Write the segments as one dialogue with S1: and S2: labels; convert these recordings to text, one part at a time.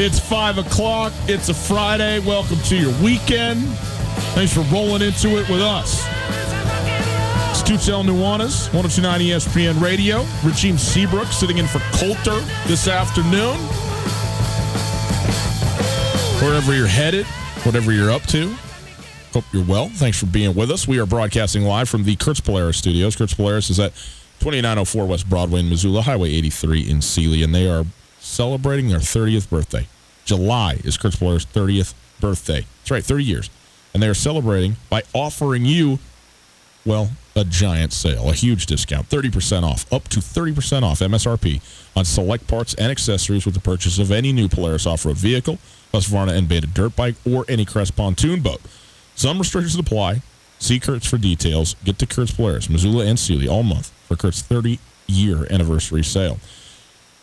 S1: It's five o'clock. It's a Friday. Welcome to your weekend. Thanks for rolling into it with us. It's Total Nuanez, 1029 ESPN Radio. Regime Seabrook sitting in for Colter this afternoon. Wherever you're headed, whatever you're up to, hope you're well. Thanks for being with us. We are broadcasting live from the Kurtz Polaris studios. Kurtz Polaris is at 2904 West Broadway in Missoula, Highway 83 in Seeley, and they are celebrating their 30th birthday. July is Kurtz Polaris' 30th birthday. That's right, 30 years. And they are celebrating by offering you, well, a giant sale, a huge discount, 30% off, up to 30% off MSRP on select parts and accessories with the purchase of any new Polaris off-road vehicle, Husqvarna and Beta dirt bike, or any Crest pontoon boat. Some restrictions apply. See Kurtz for details. Get to Kurtz Polaris, Missoula and Seeley all month for Kurt's 30-year anniversary sale.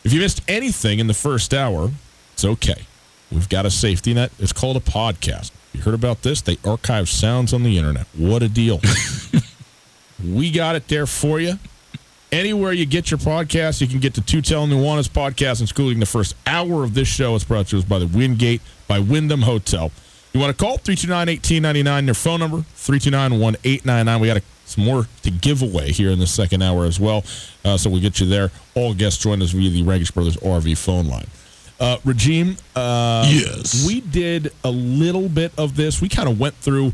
S1: If you missed anything in the first hour, it's okay. We've got a safety net. It's called a podcast. You heard about this? They archive sounds on the internet. What a deal. we got it there for you. Anywhere you get your podcast, you can get the Total Nuanez podcast, including the first hour of this show. It's brought to us by the Wingate by Wyndham Hotel. You want to call 329 1899, their phone number 329 1899. We got a, some more to give away here in the second hour as well. Uh, so we'll get you there. All guests join us via the Ragish Brothers RV phone line. Uh, Regime, uh,
S2: Yes.
S1: we did a little bit of this. We kind of went through,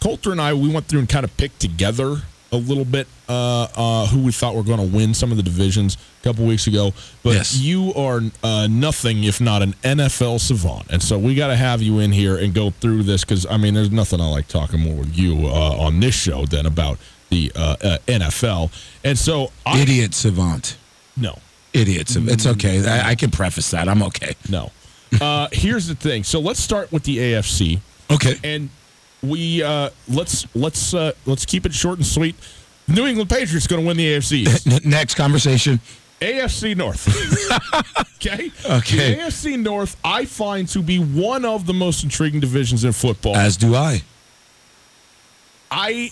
S1: Colter and I, we went through and kind of picked together a little bit uh, uh, who we thought were going to win some of the divisions a couple weeks ago. But
S2: Yes.
S1: you are uh, nothing if not an NFL savant. And so we got to have you in here and go through this because, I mean, there's nothing I like talking more with you uh, on this show than about the uh, uh, NFL. And so I.
S2: Idiot savant.
S1: No.
S2: Idiot savant. It's okay. I, I can preface that. I'm okay.
S1: No. Uh, here's the thing. So let's start with the AFC,
S2: Okay.
S1: and we uh, let's let's uh, let's keep it short and sweet. New England Patriots going to win the AFC.
S2: Next conversation.
S1: AFC North. okay.
S2: Okay.
S1: The AFC North, I find to be one of the most intriguing divisions in football.
S2: As do I.
S1: I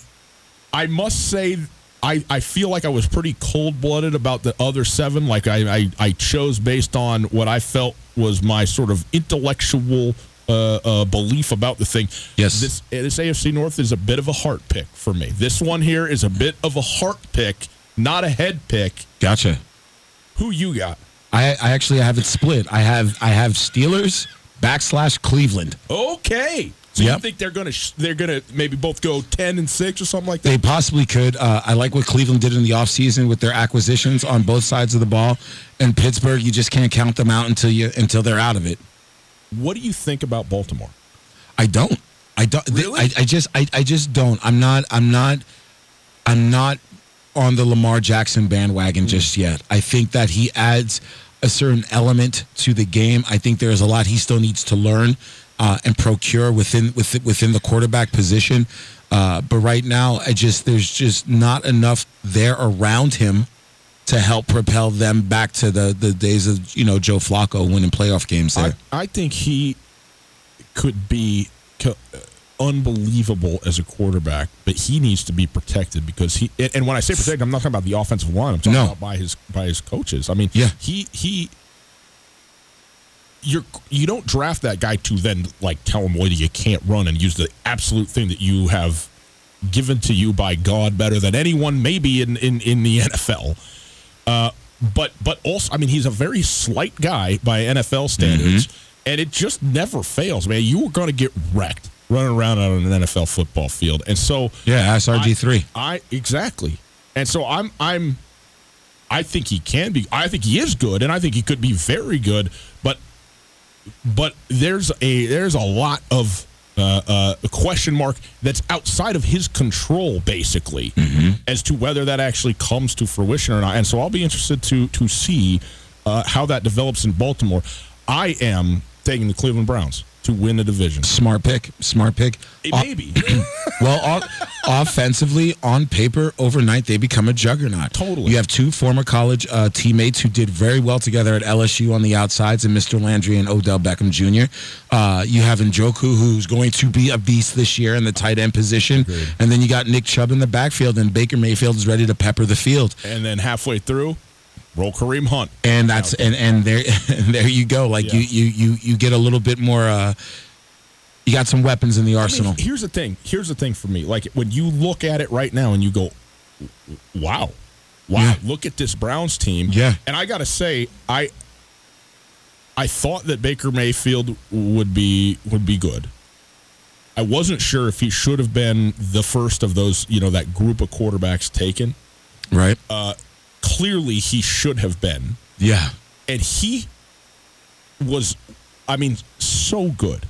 S1: I must say I, I feel like I was pretty cold blooded about the other seven. Like I, I, I chose based on what I felt was my sort of intellectual uh, uh, belief about the thing.
S2: Yes.
S1: This this AFC North is a bit of a heart pick for me. This one here is a bit of a heart pick, not a head pick.
S2: Gotcha.
S1: Who you got?
S2: I, I actually have it split. I have I have Steelers backslash Cleveland.
S1: Okay. So you think they're gonna sh- they're gonna maybe both go ten and six or something like that?
S2: They possibly could. Uh, I like what Cleveland did in the offseason with their acquisitions on both sides of the ball. And Pittsburgh, you just can't count them out until you until they're out of it.
S1: What do you think about Baltimore?
S2: I don't. I don't.
S1: Really?
S2: I, I just. I, I just don't. I'm not. I'm not. I'm not on the Lamar Jackson bandwagon
S1: Mm.
S2: just yet. I think that he adds a certain element to the game. I think there's a lot he still needs to learn uh, and procure within within within the quarterback position. Uh, but right now, I just there's just not enough there around him to help propel them back to the the days of you know Joe Flacco winning playoff games there.
S1: I, I think he could be co- uh, unbelievable as a quarterback, but he needs to be protected because he. And when I say protected, I'm not talking about the offensive line. I'm talking
S2: No.
S1: about by his by his coaches. I mean,
S2: Yeah.
S1: he he. You're you don't draft that guy to then like tell him whether you can't run and use the absolute thing that you have given to you by God better than anyone maybe in in in the NFL. Uh, but but also, I mean, he's a very slight guy by NFL standards, and it just never fails, man. You are going to get wrecked running around on an NFL football field, and so
S2: yeah, SRG three.
S1: I, I exactly, and so I'm I'm I think he can be. I think he is good, and I think he could be very good. But but there's a there's a lot of uh, uh, a question mark that's outside of his control, basically, as to whether that actually comes to fruition or not. And so I'll be interested to to see uh, how that develops in Baltimore. I am taking the Cleveland Browns to win the division.
S2: Smart pick. Smart pick.
S1: Maybe.
S2: well, offensively, on paper, overnight they become a juggernaut.
S1: Totally.
S2: You have two former college uh, teammates who did very well together at LSU on the outsides, and Mr. Landry and Odell Beckham Jr. Uh, you have Njoku, who's going to be a beast this year in the tight end position, and then you got Nick Chubb in the backfield, and Baker Mayfield is ready to pepper the field.
S1: and then halfway through, roll Kareem Hunt.
S2: and that's and and there and there you go like
S1: Yeah.
S2: you you you you get a little bit more uh you got some weapons in the
S1: I mean,
S2: arsenal
S1: here's the thing. Here's the thing for me. Like when you look at it right now and you go, "Wow, wow!
S2: Yeah.
S1: Look at this Browns team."
S2: Yeah.
S1: And I gotta say, I I thought that Baker Mayfield would be would be good. I wasn't sure if he should have been the first of those, you know, that group of quarterbacks taken.
S2: right
S1: Clearly, he should have been.
S2: yeah
S1: and he was i mean so good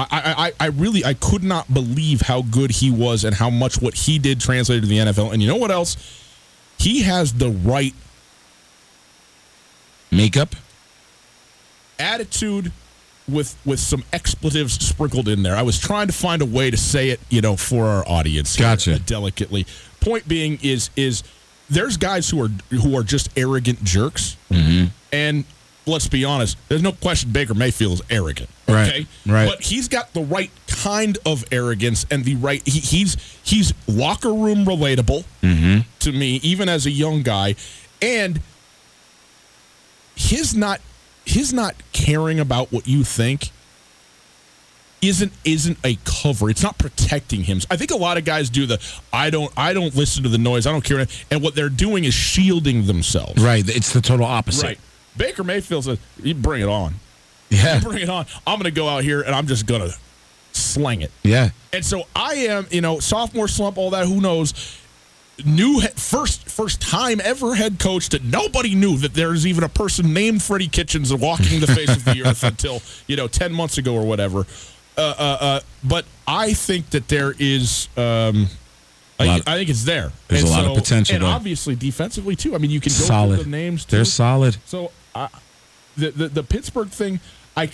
S1: I, I, I- really I could not believe how good he was and how much what he did translated to the NFL. And you know what else? He has the right
S2: makeup
S1: attitude with with some expletives sprinkled in there. I was trying to find a way to say it, you know, for our audience.
S2: Gotcha.
S1: uh, delicately. Point being is is there's guys who are who are just arrogant jerks,
S2: Mm-hmm.
S1: and let's be honest, there's no question Baker Mayfield is arrogant.
S2: Right, right.
S1: But he's got the right kind of arrogance and the right. He, he's he's locker room relatable
S2: Mm-hmm.
S1: to me, even as a young guy, and his not his not caring about what you think isn't isn't a cover. It's not protecting him. I think a lot of guys do the I don't I don't listen to the noise. I don't care. And what they're doing is shielding themselves.
S2: right it's the total opposite
S1: Right. Baker Mayfield says, "You bring it on.
S2: yeah
S1: You bring it on. I'm going to go out here and I'm just going to slang it."
S2: yeah
S1: And so I am, you know, sophomore slump, all that. Who knows? New he- first first time ever head coach that nobody knew that there's even a person named Freddie Kitchens walking the face of the earth until you know ten months ago or whatever. Uh, uh, uh, but I think that there is. Um, I, think, I think it's there.
S2: There's
S1: And
S2: a lot of potential
S1: and
S2: there.
S1: obviously defensively too. I mean, you can go
S2: solid
S1: through the names. Too.
S2: they're solid
S1: So I, the, the the Pittsburgh thing, I,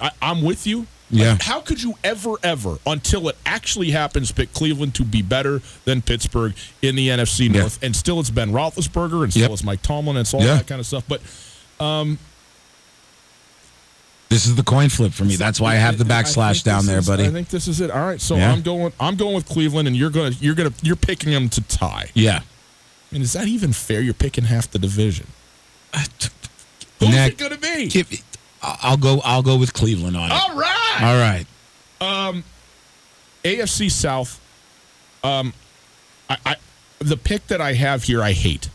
S1: I I'm with you.
S2: Yeah.
S1: Like, how could you ever ever until it actually happens pick Cleveland to be better than Pittsburgh in the NFC
S2: Yeah.
S1: North? And still, it's Ben Roethlisberger, and still
S2: Yep.
S1: it's Mike Tomlin, and it's all
S2: Yeah.
S1: that kind of stuff. But
S2: this is the coin flip for me that's why i have the backslash down there
S1: is-
S2: buddy
S1: I think this is it. All right, so
S2: Yeah.
S1: I'm going. I'm going with Cleveland, and you're gonna you're gonna you're picking them to tie.
S2: yeah
S1: And is that even fair? You're picking half the division. Who's
S2: Neck-
S1: it gonna be?
S2: Give i'll go i'll go with cleveland on it
S1: all right.
S2: all right
S1: AFC South. Um, I, I the pick that I have here, I hate.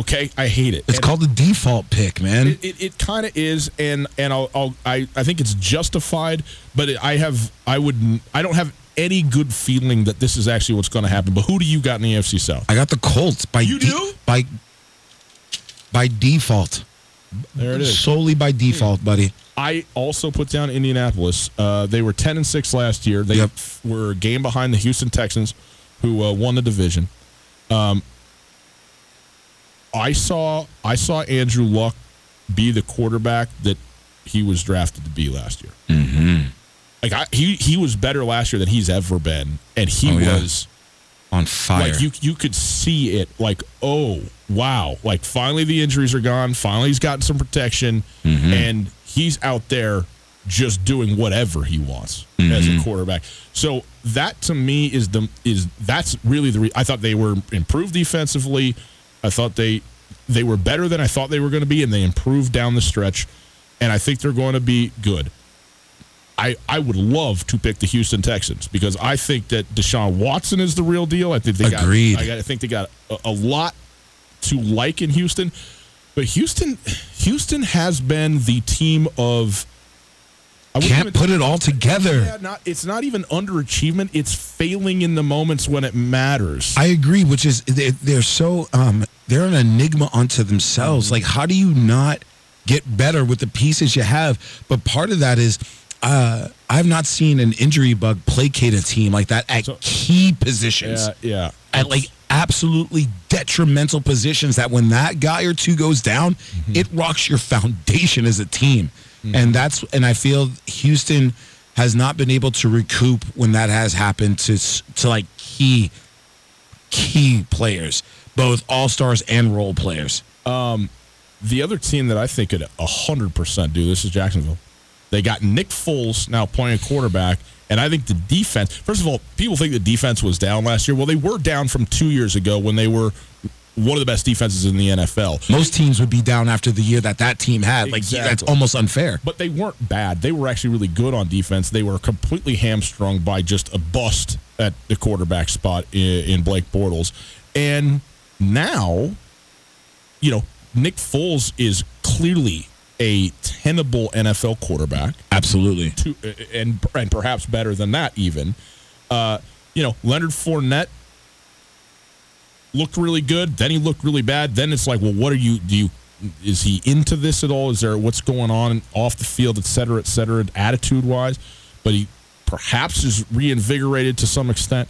S1: Okay, I hate it.
S2: It's
S1: And
S2: called the default pick, man.
S1: It, it, it kind of is, and and I'll, I'll I I think it's justified, but it, I have I would I don't have any good feeling that this is actually what's going to happen. But who do you got in the AFC South?
S2: I got the Colts by
S1: You
S2: de-
S1: do?
S2: by by default.
S1: There it is.
S2: Solely by default, buddy.
S1: I also put down Indianapolis. Uh, they were ten and six last year. They
S2: Yep.
S1: were a game behind the Houston Texans, who uh, won the division. Um, I saw I saw Andrew Luck be the quarterback that he was drafted to be last year. Mm-hmm. Like I, he he was better last year than he's ever been, and he
S2: Oh, yeah.
S1: was
S2: On fire.
S1: like you you could see it like oh wow like finally the injuries are gone finally he's gotten some protection
S2: Mm-hmm.
S1: and he's out there just doing whatever he wants as
S2: Mm-hmm.
S1: a quarterback so that to me is the is that's really the re- I thought they were improved defensively I thought they they were better than I thought they were going to be and they improved down the stretch and I think they're going to be good I, I would love to pick the Houston Texans because I think that Deshaun Watson is the real deal. I think they
S2: Agreed.
S1: got I, got, I think they got a, a lot to like in Houston, but Houston Houston has been the team of I
S2: Can't
S1: even-
S2: put it all together.
S1: Yeah, not it's not even underachievement. It's failing in the moments when it matters.
S2: I agree, which is they- they're so um they're an enigma unto themselves. Like, how do you not get better with the pieces you have? But part of that is uh I've not seen an injury bug placate a team like that at
S1: So-
S2: key positions.
S1: yeah, yeah.
S2: At like absolutely detrimental positions that when that guy or two goes down,
S1: Mm-hmm.
S2: it rocks your foundation as a team. And that's and I feel Houston has not been able to recoup when that has happened to to like key key players, both all stars and role players.
S1: Um, the other team that I think could 100% do this is Jacksonville. They got Nick Foles now playing quarterback, and I think the defense, first of all, people think the defense was down last year. Well, they were down from two years ago when they were one of the best defenses in the NFL.
S2: Most teams would be down after the year that that team had. Like that's almost unfair.
S1: But they weren't bad. They were actually really good on defense. They were completely hamstrung by just a bust at the quarterback spot in, in Blake Bortles. And now, you know, Nick Foles is clearly a tenable NFL quarterback,
S2: Absolutely.
S1: to, and and perhaps better than that even. Uh, you know, Leonard Fournette looked really good. Then he looked really bad. Then it's like, well, what are you? Do you? Is he into this at all? Is there what's going on off the field, et cetera, et cetera, attitude wise? But he perhaps is reinvigorated to some extent,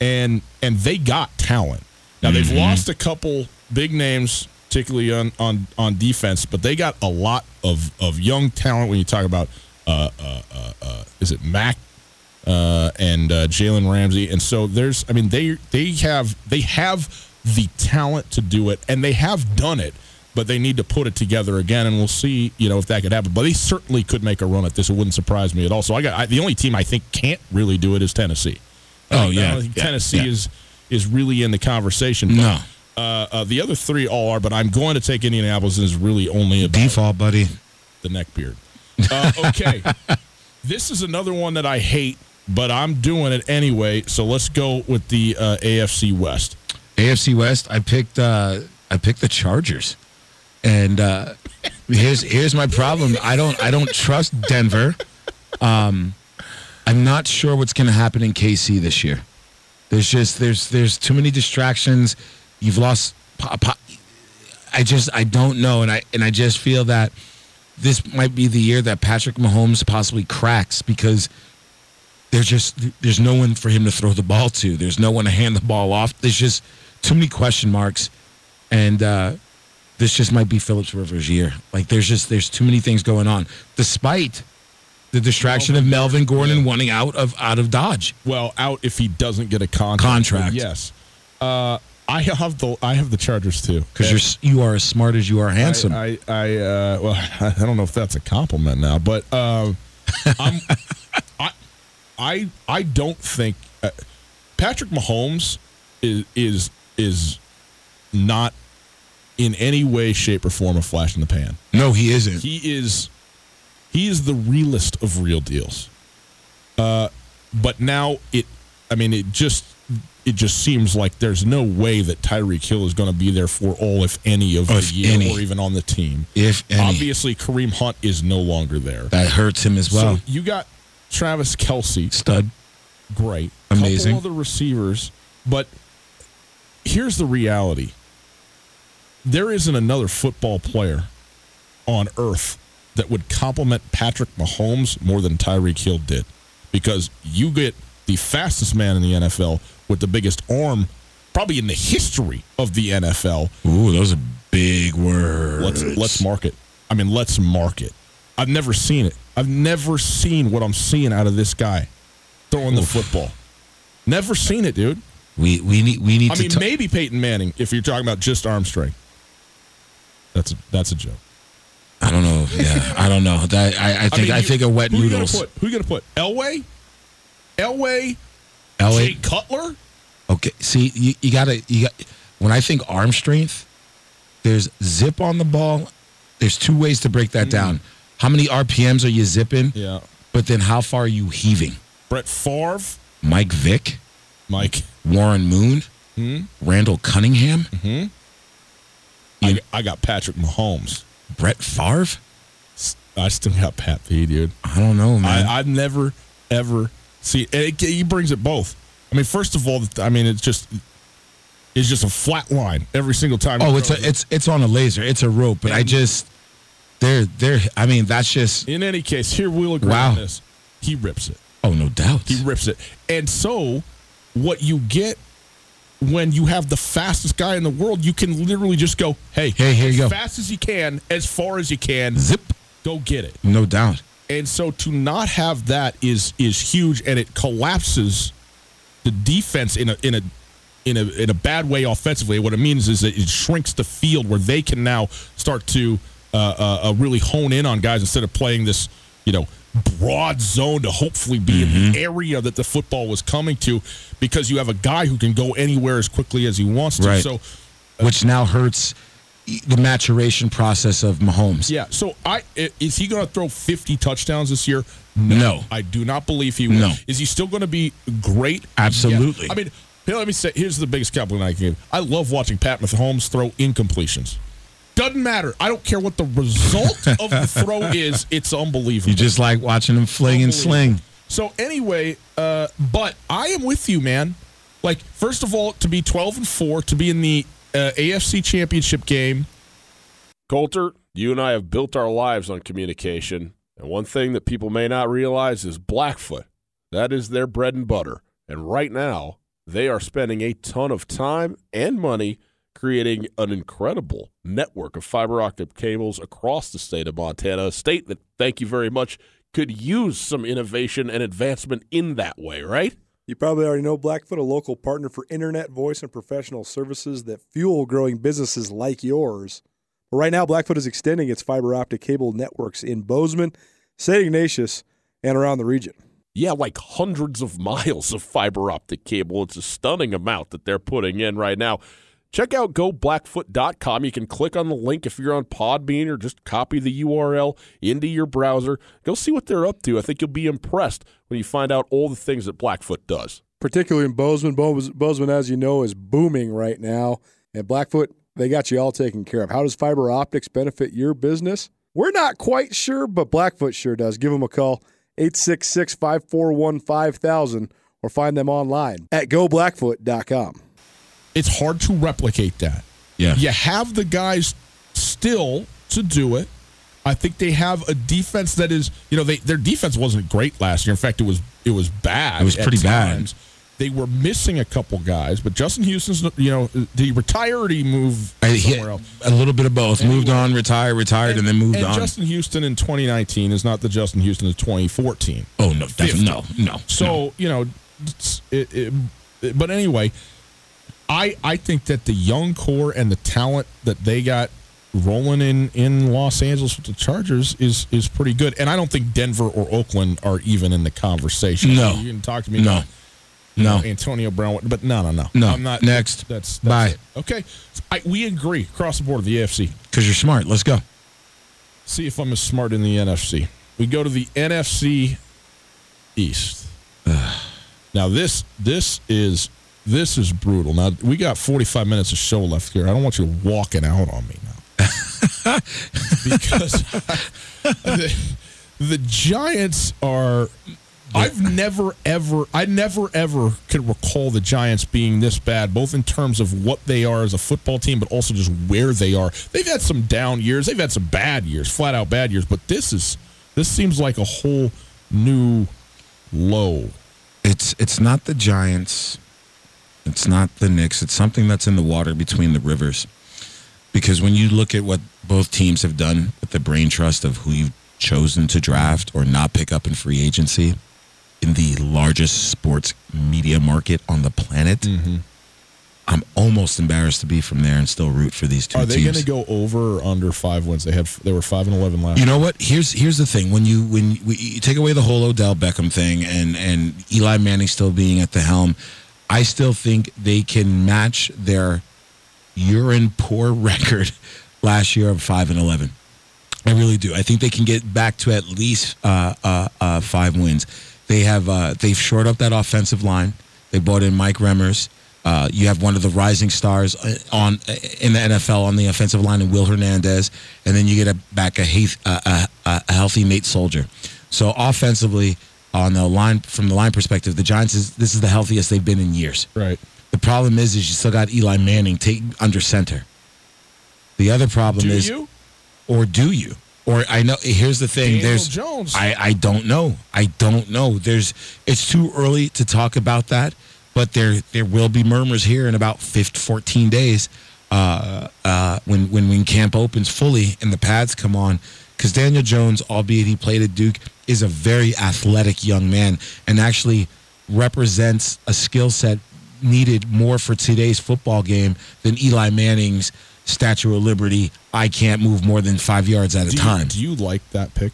S1: and and they got talent. Now they've lost a couple big names, particularly on on on defense, but they got a lot of of young talent. When you talk about, uh, uh, uh, uh, is it Mac uh, and uh, Jalen Ramsey, and so there's, I mean, they they have they have the talent to do it, and they have done it, but they need to put it together again, and we'll see, you know, if that could happen. But they certainly could make a run at this. It wouldn't surprise me at all. So I got I, the only team I think can't really do it is Tennessee.
S2: Oh,
S1: think-
S2: yeah.
S1: I
S2: Yeah,
S1: Tennessee
S2: yeah.
S1: is is really in the conversation. But,
S2: No.
S1: Uh, uh, the other three all are, but I'm going to take Indianapolis and is really only a
S2: Default, buddy.
S1: the neck beard. Uh, okay. this is another one that I hate, but I'm doing it anyway. So let's go with the uh, AFC West.
S2: AFC West, I picked uh I picked the Chargers. And uh here's here's my problem. I don't I don't trust Denver. Um I'm not sure what's going to happen in KC this year. There's just there's there's too many distractions. You've lost I just I don't know and I and I just feel that this might be the year that Patrick Mahomes possibly cracks because there's just there's no one for him to throw the ball to. There's no one to hand the ball off. There's just too many question marks, and uh, this just might be Phillips Rivers' year. Like there's just there's too many things going on, despite the distraction of Melvin Gordon wanting out of out of Dodge.
S1: Well, out if he doesn't get a contract.
S2: Contract.
S1: Yes. Uh, I have the I have the Chargers too.
S2: Because you're you are as smart as you are handsome.
S1: I, I, I uh, well, I don't know if that's a compliment now, but uh, I'm, I, I, I don't think uh, Patrick Mahomes is is is not in any way, shape, or form a flash in the pan.
S2: no, he isn't.
S1: He is he is the realest of real deals. Uh, but now it, I mean, it just it just seems like there's no way that Tyreek Hill is going to be there for all, if any, of
S2: If
S1: the year,
S2: any.
S1: or even on the team.
S2: If any,
S1: Obviously, Kareem Hunt is no longer there.
S2: that hurts him as well.
S1: So you got Travis Kelce,
S2: Stud.
S1: great,
S2: Amazing.
S1: Couple other receivers, but here's the reality: there isn't another football player on earth that would complement Patrick Mahomes more than Tyreek Hill did, because you get the fastest man in the NFL with the biggest arm, probably in the history of the NFL.
S2: Ooh, those are big words.
S1: Let's let's mark it. I mean, let's mark it. I've never seen it. I've never seen what I'm seeing out of this guy throwing the football. Never seen it, dude.
S2: We we need we need
S1: I
S2: to.
S1: mean,
S2: ta-
S1: maybe Peyton Manning if you're talking about just arm strength. That's a, that's a joke.
S2: I don't know. Yeah, I don't know. That I, I think I,
S1: mean, you-
S2: think of wet
S1: who
S2: noodles.
S1: You put? Who you gonna put? Elway, Elway,
S2: Elway.
S1: Jay Cutler.
S2: Okay. See, you, you gotta you got when I think arm strength, there's zip on the ball. There's two ways to break that down. How many RPMs are you zipping?
S1: Mm. Yeah,
S2: But then how far are you heaving?
S1: Brett Favre,
S2: Mike Vick,
S1: Mike.
S2: Warren Moon,
S1: Hmm?
S2: Randall Cunningham, Hmm.
S1: I, I got Patrick Mahomes.
S2: Brett Favre.
S1: I still got Pat P, dude.
S2: I don't know, man.
S1: I, I've never ever see. And it, he brings it both. I mean, first of all, I mean it's just it's just a flat line every single time.
S2: oh, it's a,
S1: it.
S2: it's it's on a laser. It's a rope. But I just they're they're. I mean, that's just.
S1: In any case, here we'll agree
S2: Wow.
S1: on this. He rips it.
S2: Oh, no doubt.
S1: He rips it. And so, what you get when you have the fastest guy in the world, you can literally just go, "Hey,
S2: Hey, here
S1: as
S2: you go.
S1: fast as you can, as far as you can,
S2: Zip.
S1: go get it."
S2: No doubt.
S1: And so to not have that is is huge, and it collapses the defense in a in a in a in a bad way offensively. What it means is that it shrinks the field where they can now start to uh, uh, uh, really hone in on guys instead of playing this you know broad zone to hopefully be in the mm-hmm. area that the football was coming to, because you have a guy who can go anywhere as quickly as he wants to.
S2: Right.
S1: So uh,
S2: Which now hurts the maturation process of Mahomes.
S1: Yeah. So I is he going to throw 50 touchdowns this year?
S2: No.
S1: I do not believe he will.
S2: No.
S1: Is he still going to be great?
S2: Absolutely.
S1: Yeah. I mean, here, let me say here's the biggest compliment I can give. I love watching Pat Mahomes throw incompletions. Doesn't matter. I don't care what the result of the throw is. It's unbelievable.
S2: You just like watching him fling and sling.
S1: So anyway, uh, but I am with you, man. Like first of all, to be 12 and four, to be in the uh, AFC Championship game,
S3: Colter, you and I have built our lives on communication. And one thing that people may not realize is Blackfoot. That is their bread and butter. And right now, they are spending a ton of time and money creating an incredible network of fiber optic cables across the state of Montana, a state that, thank you very much, could use some innovation and advancement in that way, right?
S4: You probably already know Blackfoot, a local partner for internet, voice, and professional services that fuel growing businesses like yours. But right now, Blackfoot is extending its fiber optic cable networks in Bozeman, St. Ignatius, and around the region.
S3: Yeah, like hundreds of miles of fiber optic cable. It's a stunning amount that they're putting in right now. Check out goblackfoot.com. You can click on the link if you're on Podbean or just copy the URL into your browser. Go see what they're up to. I think you'll be impressed when you find out all the things that Blackfoot does.
S4: particularly in Bozeman. Bozeman, as you know, is booming right now. And Blackfoot, they got you all taken care of. How does fiber optics benefit your business? We're not quite sure, but Blackfoot sure does. Give them a call, 866 541 5000, or find them online at goblackfoot.com.
S1: it's hard to replicate that.
S2: Yeah.
S1: You have the guys still to do it. I think they have a defense that is, you know, they, their defense wasn't great last year. In fact, it was it was bad.
S2: It was pretty bad.
S1: They were missing a couple guys, but Justin Houston's, you know, did he retire or did he move somewhere else?
S2: a little bit of both. moved on, retired, retired, and, then moved
S1: and
S2: on.
S1: Justin Houston in 2019 is not the Justin Houston of 2014.
S2: oh no, no, no.
S1: So
S2: no.
S1: you know, it, it- but anyway, I I think that the young core and the talent that they got rolling in in Los Angeles with the Chargers is is pretty good. And I don't think Denver or Oakland are even in the conversation.
S2: No.
S1: you can talk to me.
S2: No.
S1: about,
S2: No.
S1: know, Antonio Brown, but no, no, no,
S2: No.
S1: I'm not.
S2: Next.
S1: That's, that's
S2: Bye.
S1: it. Okay, I, we agree across the board. Of the AFC.
S2: because you're smart. Let's go.
S1: See if I'm as smart in the NFC. We go to the NFC East. now this this is This is brutal. Now we got 45 minutes of show left here. I don't want you walking out on me now because the, the Giants are. I've never ever, I never ever could recall the Giants being this bad, both in terms of what they are as a football team, but also just where they are. They've had some down years, they've had some bad years, flat out bad years, but this is this seems like a whole new low.
S2: It's it's not the Giants. It's not the Knicks. It's something that's in the water between the rivers. Because when you look at what both teams have done with the brain trust of who you've chosen to draft or not pick up in free agency in the largest sports media market on the planet,
S1: Mm-hmm.
S2: I'm almost embarrassed to be from there and still root for these two
S1: Are they going to go over or under five wins? They had they were five and eleven last.
S2: You know what? Here's here's the thing. When you when you, you take away the whole Odell Beckham thing and and Eli Manning still being at the helm, I still think they can match their urine poor record last year of five and eleven. I really do. I think they can get back to at least uh, uh, uh, five wins. They have uh, they've shored up that offensive line. They brought in Mike Remmers. Uh, you have one of the rising stars uh, on in the NFL on the offensive line, in Will Hernandez, and then you get a, back a, a, a, healthy Nate Solder. So offensively, on the line from the line perspective, the Giants is this is the healthiest they've been in years.
S1: Right.
S2: The problem is, is you still got Eli Manning take under center. The other problem
S1: Do
S2: is,
S1: you?
S2: or do you? Or I know. Here's the thing.
S1: Daniel
S2: There's
S1: Jones.
S2: I I don't know. I don't know. There's. It's too early to talk about that. But there there will be murmurs here in about 15, 14 days. Uh, uh, when when when camp opens fully and the pads come on, because Daniel Jones, albeit he played at Duke, is a very athletic young man and actually represents a skill set needed more for today's football game than Eli Manning's Statue of Liberty. I can't move more than five yards at a
S1: do you,
S2: time.
S1: do you like that pick?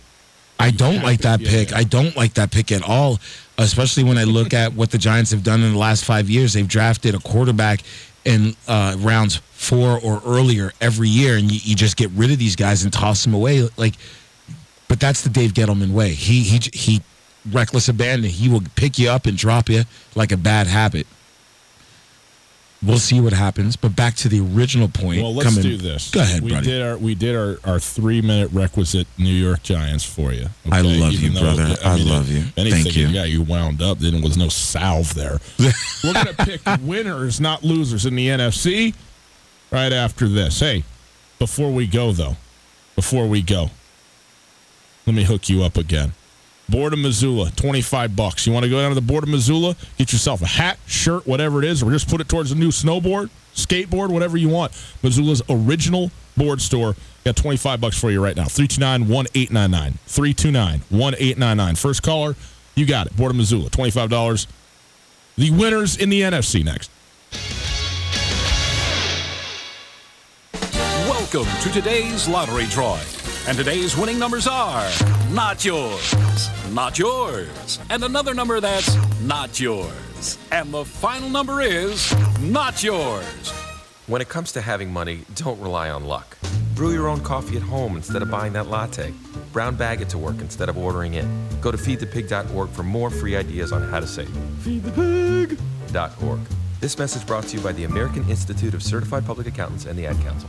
S2: I don't like that
S1: yeah,
S2: pick.
S1: yeah.
S2: I don't like that pick at all, especially when I look at what the Giants have done in the last five years. They've drafted a quarterback in uh, rounds four or earlier every year, and you, you just get rid of these guys and toss them away. Like, but that's the Dave Gettleman way. He he he reckless abandon. He will pick you up and drop you like a bad habit. We'll see what happens. But back to the original point.
S1: Well, let's
S2: coming-
S1: do this.
S2: Go ahead,
S1: we
S2: buddy.
S1: did our we did our, our three minute requisite New York Giants for you.
S2: I love
S1: Even
S2: you, brother. I love you.
S1: Anything
S2: Thank you.
S1: Yeah, you wound up. Then was no salve there. We're gonna pick winners, not losers, in the NFC. Right after this. Hey, before we go though, before we go, let me hook you up again. Board of Missoula, 25 bucks. You want to go down to the Board of Missoula, get yourself a hat, shirt, whatever it is, or just put it towards a new snowboard, skateboard, whatever you want. Missoula's original board store. Got 25 bucks for you right now. 329-1899. 329-1899. First caller, you got it. Board of Missoula, $25. The winners in the NFC next.
S5: Welcome to today's lottery drawing. And today's winning numbers are not yours, not yours, and another number that's not yours. And the final number is not yours.
S6: When it comes to having money, don't rely on luck. Brew your own coffee at home instead of buying that latte. Brown bag it to work instead of ordering it. Go to feedthepig.org for more free ideas on how to save. Feedthepig.org. This message brought to you by the American Institute of Certified Public Accountants and the Ad Council.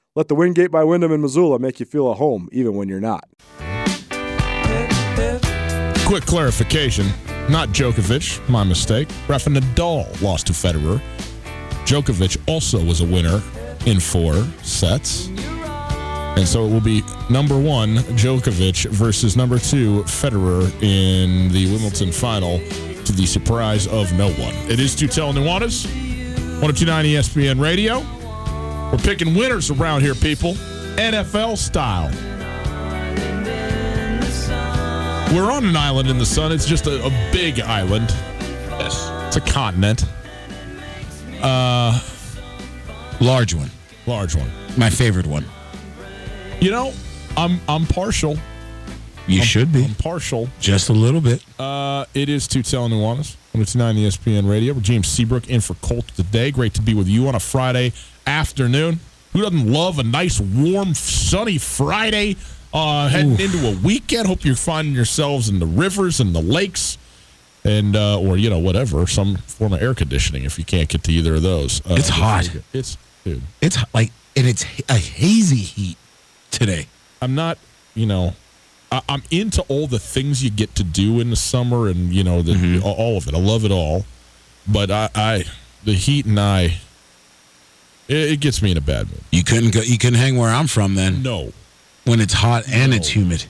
S4: Let the Wingate by Wyndham in Missoula make you feel at home, even when you're not.
S1: Quick clarification. Not Djokovic, my mistake. Rafa Nadal lost to Federer. Djokovic also was a winner in four sets. And so it will be number one, Djokovic, versus number two, Federer, in the Wimbledon final to the surprise of no one. It is Total Nuanez, 1029 ESPN Radio. We're picking winners around here, people, NFL style. We're on an island in the sun. It's just a, a big island. Yes. It's a continent. Uh,
S2: Large one.
S1: large one.
S2: My favorite one.
S1: You know, I'm I'm partial.
S2: You
S1: I'm-
S2: should be.
S1: I'm partial.
S2: Just a little bit.
S1: Uh, it is Total Nuanez, 1029 ESPN Radio. James Seabrook in for Colt today. Great to be with you on a Friday afternoon. Who doesn't love a nice, warm, sunny Friday uh, heading into a weekend? Hope you're finding yourselves in the rivers and the lakes and, uh, or, you know, whatever, some form of air conditioning if you can't get to either of those. Uh,
S2: It's hot.
S1: It's, dude,
S2: It's like, and it's a hazy heat today.
S1: I'm not, you know, I, I'm into all the things you get to do in the summer and you know the
S2: Mm-hmm.
S1: all- all of it. I love it all, but I, I the heat and I, it, it gets me in a bad mood.
S2: You couldn't go. You couldn't hang where I'm from then
S1: No,
S2: when it's hot and it's humid.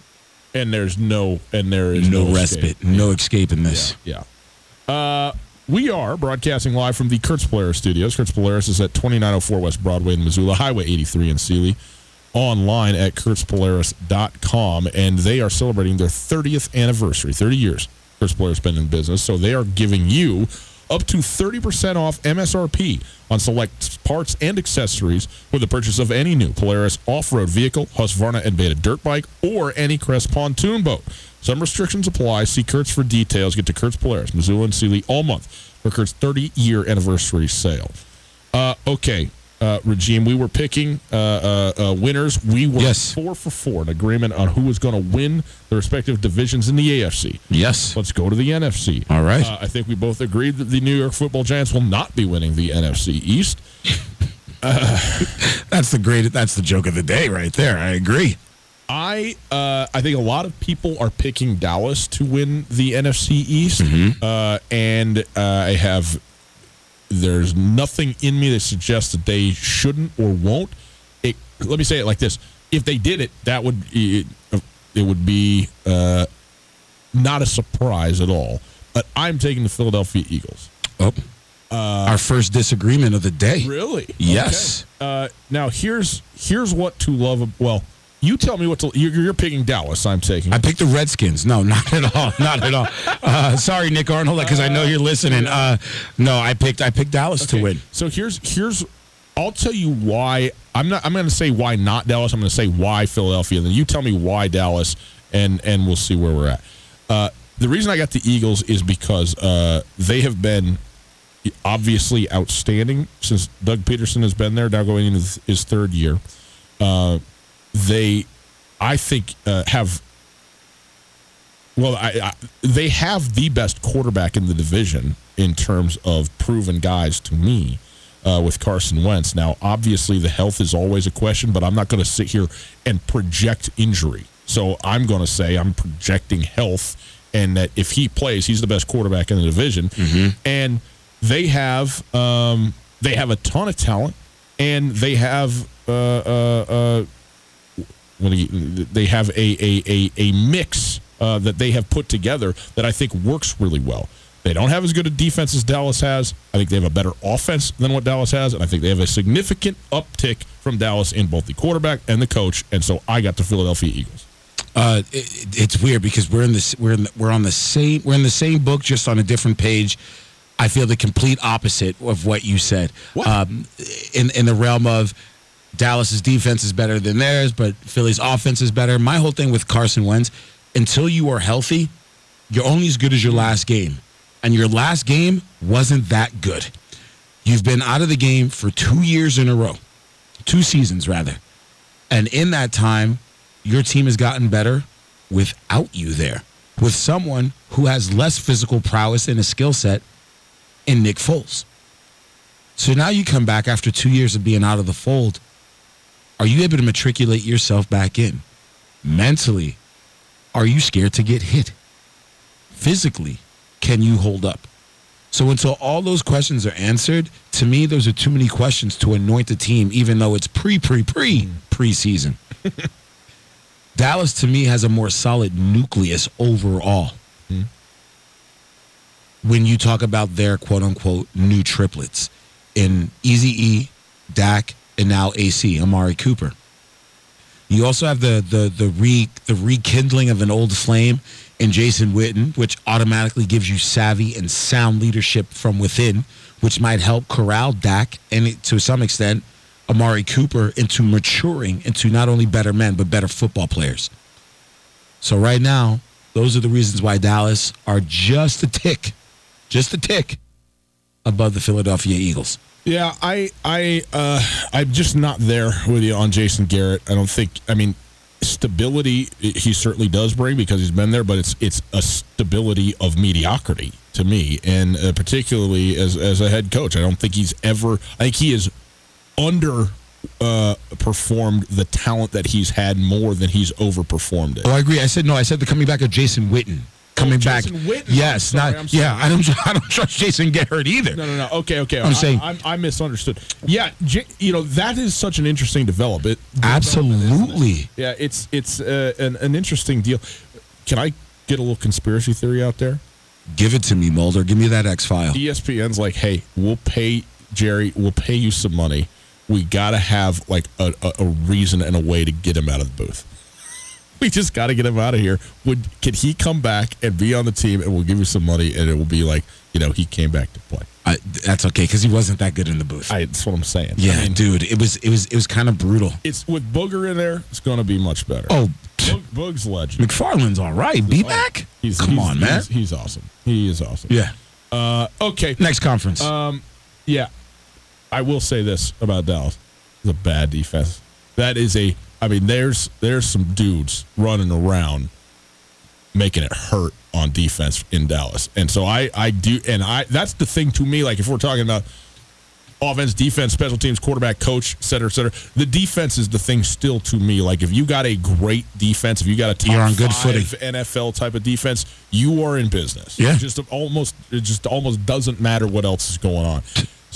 S1: and there's no and there is
S2: No,
S1: no,
S2: respite.
S1: escape.
S2: No escape in this.
S1: Yeah. Uh, we are broadcasting live from the Kurtz Polaris studios. Kurtz Polaris is at 2904 West Broadway in Missoula, Highway 83 in Seeley. Online at kurtzpolaris.com. And they are celebrating their 30th anniversary, 30 years. Kurtz Polaris has been in business. So they are giving you up to 30% off MSRP on select parts and accessories with the purchase of any new Polaris off-road vehicle, Husqvarna Beta dirt bike, or any Crest pontoon boat. Some restrictions apply. See Kurtz for details. Get to Kurtz Polaris, Missoula and Seeley all month for Kurt's 30-year anniversary sale. Uh, okay, uh, regime. We were picking uh, uh, uh, winners. We were
S2: Yes.
S1: four for four in agreement on who was going to win the respective divisions in the AFC.
S2: Yes.
S1: Let's go to the NFC.
S2: All right.
S1: Uh, I think we both agreed that the New York Football Giants will not be winning the NFC East.
S2: That's the great. That's the joke of the day right there. I agree.
S1: I uh, I think a lot of people are picking Dallas to win the NFC East, uh, and uh, I have there's nothing in me that suggests that they shouldn't or won't. It, let me say it like this: if they did it, that would it, it would be uh, not a surprise at all. But I'm taking the Philadelphia Eagles.
S2: Oh, our first disagreement of the day.
S1: Really?
S2: Yes.
S1: Okay. Uh, now here's here's what to love. Well, you tell me what to. You're, you're picking Dallas. I'm taking.
S2: I picked the Redskins. No, not at all. Not at all. Uh, sorry, Nick Arnold, because I know you're listening. Uh, no, I picked. I picked Dallas to win.
S1: So here's here's I'll tell you why I'm not I'm going to say why not Dallas. I'm going to say why Philadelphia. And then you tell me why Dallas and and we'll see where we're at. Uh, the reason I got the Eagles is because uh, they have been obviously outstanding since Doug Pederson has been there now going into his third year. Uh, they I think uh, have well, I, I, they have the best quarterback in the division in terms of proven guys to me uh, with Carson Wentz. Now, obviously, the health is always a question, but I'm not going to sit here and project injury. So I'm going to say I'm projecting health, and that if he plays, he's the best quarterback in the division. And they have um, they have a ton of talent, and they have uh, uh, uh, they have a a, a, a mix uh, that they have put together that I think works really well. They don't have as good a defense as Dallas has. I think they have a better offense than what Dallas has, and I think they have a significant uptick from Dallas in both the quarterback and the coach. And so I got the Philadelphia Eagles.
S2: Uh, it, it's weird because we're in this. We're in. The, we're on the same. We're in the same book, just on a different page. I feel the complete opposite of what you said.
S1: What?
S2: Um, in in the realm of Dallas's defense is better than theirs, but Philly's offense is better. My whole thing with Carson Wentz, until you are healthy, you're only as good as your last game, and your last game wasn't that good. You've been out of the game for two years in a row, two seasons rather, and in that time, your team has gotten better without you there, with someone who has less physical prowess and a skill set in Nick Foles. So now you come back after two years of being out of the fold. Are you able to matriculate yourself back in? Mentally, are you scared to get hit? Physically, can you hold up? So until all those questions are answered, to me, those are too many questions to anoint a team, even though it's pre, pre, pre, preseason. Dallas to me has a more solid nucleus overall. Hmm. When you talk about their quote unquote new triplets in Easy E, Dak, and now AC, Amari Cooper. You also have the the the re the rekindling of an old flame in Jason Witten, which automatically gives you savvy and sound leadership from within, which might help corral Dak and to some extent Amari Cooper into maturing into not only better men but better football players. So right now, those are the reasons why Dallas are just a tick, just a tick above the Philadelphia Eagles.
S1: Yeah, I I uh I'm just not there with you on Jason Garrett. I don't think I mean stability he certainly does bring because he's been there, but it's it's a stability of mediocrity to me, and uh, particularly as as a head coach, I don't think he's ever. I think he is under uh performed the talent that he's had more than he's overperformed it.
S2: Oh, I agree. I said no. I said the coming back of Jason Witten. Coming back,
S1: Witten.
S2: yes,
S1: sorry,
S2: not yeah. I don't, I don't trust Jason Garrett either.
S1: No, no, no. Okay, okay.
S2: I'm
S1: I,
S2: saying-
S1: I, I misunderstood. Yeah, J, you know that is such an interesting development.
S2: Absolutely.
S1: Yeah, it's it's uh, an an interesting deal. Can I get a little conspiracy theory out there?
S2: Give it to me, Mulder. Give me that X file.
S1: ESPN's like, hey, we'll pay Jerry, we'll pay you some money. We got to have like a, a, a reason and a way to get him out of the booth. We just got to get him out of here. Would can he come back and be on the team, and we'll give you some money, and it will be like, you know, he came back to play.
S2: I, that's okay because he wasn't that good in the booth.
S1: I, that's what I'm saying.
S2: yeah,
S1: I mean,
S2: dude, it was it was it was kind of brutal.
S1: it's with Booger in there. It's going to be much better.
S2: Oh,
S1: Boog, Boog's legend.
S2: McFarland's all right. Be back.
S1: He's,
S2: Come
S1: he's-
S2: on, man.
S1: He's, he's awesome. He is awesome.
S2: yeah.
S1: Uh, okay.
S2: Next conference.
S1: Um, yeah, I will say this about Dallas: it's a bad defense. That is a. I mean, there's there's some dudes running around making it hurt on defense in Dallas, and so I I do, and I that's the thing to me. Like if we're talking about offense, defense, special teams, quarterback, coach, et cetera, et cetera. The defense is the thing still to me. Like if you got a great defense, if you got a top
S2: You're on good
S1: five
S2: footing.
S1: NFL type of defense, you are in business.
S2: Yeah.
S1: It just almost it just almost doesn't matter what else is going on.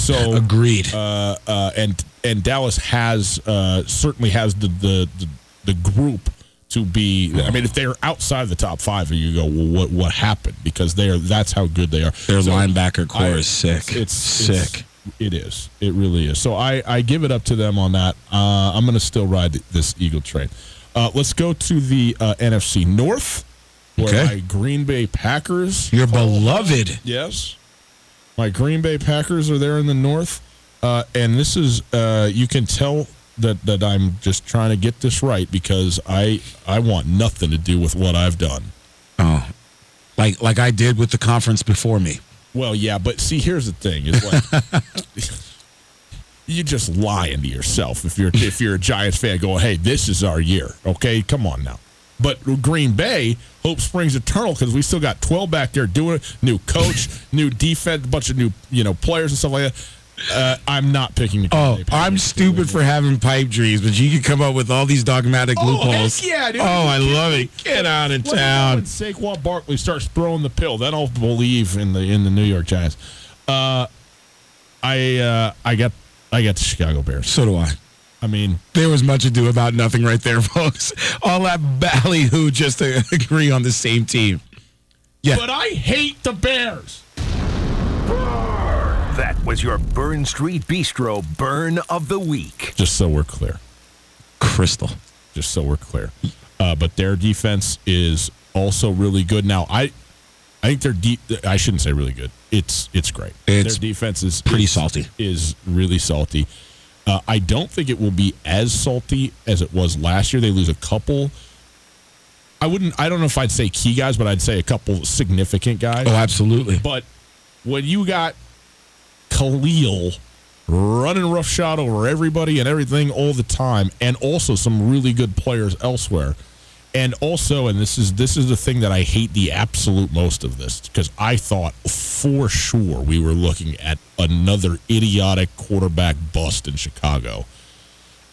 S1: So
S2: Agreed.
S1: uh, uh, and and Dallas has uh, certainly has the, the the the group to be. I mean, if they're outside the top five, you go, well, what what happened? Because they're that's how good they are.
S2: Their
S1: So
S2: linebacker core
S1: I-
S2: is sick.
S1: It's,
S2: sick.
S1: it's- it is. It really is. So I I give it up to them on that. Uh, I'm going to still ride this Eagle train. Uh, let's go to the uh, NFC North, where
S2: Okay.
S1: my Green Bay Packers
S2: Your beloved.
S1: Yes. My Green Bay Packers are there in the north. Uh, and this is uh, you can tell that, that I'm just trying to get this right because I I want nothing to do with what I've done.
S2: Oh, like like I did with the conference before me.
S1: Well, yeah, but see, here's the thing: is like you just lying to yourself if you're if you're a Giants fan going, "Hey, this is our year." Okay, come on now. But Green Bay, hope springs eternal because we still got 12 back there doing it. New coach, new defense, a bunch of new you know players and stuff like that. Uh, I'm not picking the
S2: Oh, I'm stupid for having pipe dreams, but you can come up with all these dogmatic
S1: Oh,
S2: loopholes.
S1: heck yeah, dude.
S2: Oh, I love it. Get out of town.
S1: when Saquon Barkley starts throwing the pill? Then I'll believe in the in the New York Giants. Uh, I uh, I got I got the Chicago Bears.
S2: So do I.
S1: I mean,
S2: There was much ado about nothing right there, folks. All that ballyhoo just to agree on the same team. Yeah.
S1: but I hate the Bears.
S7: That was your Burn Street Bistro Burn of the Week.
S1: Just so we're clear.
S2: Crystal.
S1: Just so we're clear. Uh, but their defense is also really good. Now, I I think their deep. I shouldn't say really good. It's it's great.
S2: It's
S1: their defense is
S2: pretty
S1: is-
S2: salty.
S1: Is really salty. Uh, I don't think it will be as salty as it was last year. They lose a couple. I wouldn't. I don't know if I'd say key guys, but I'd say a couple significant guys.
S2: Oh, absolutely.
S1: But when you got Khalil running roughshod over everybody and everything all the time, and also some really good players elsewhere, and also, and this is this is the thing that I hate the absolute most of this because I thought for sure we were looking at another idiotic quarterback bust in Chicago.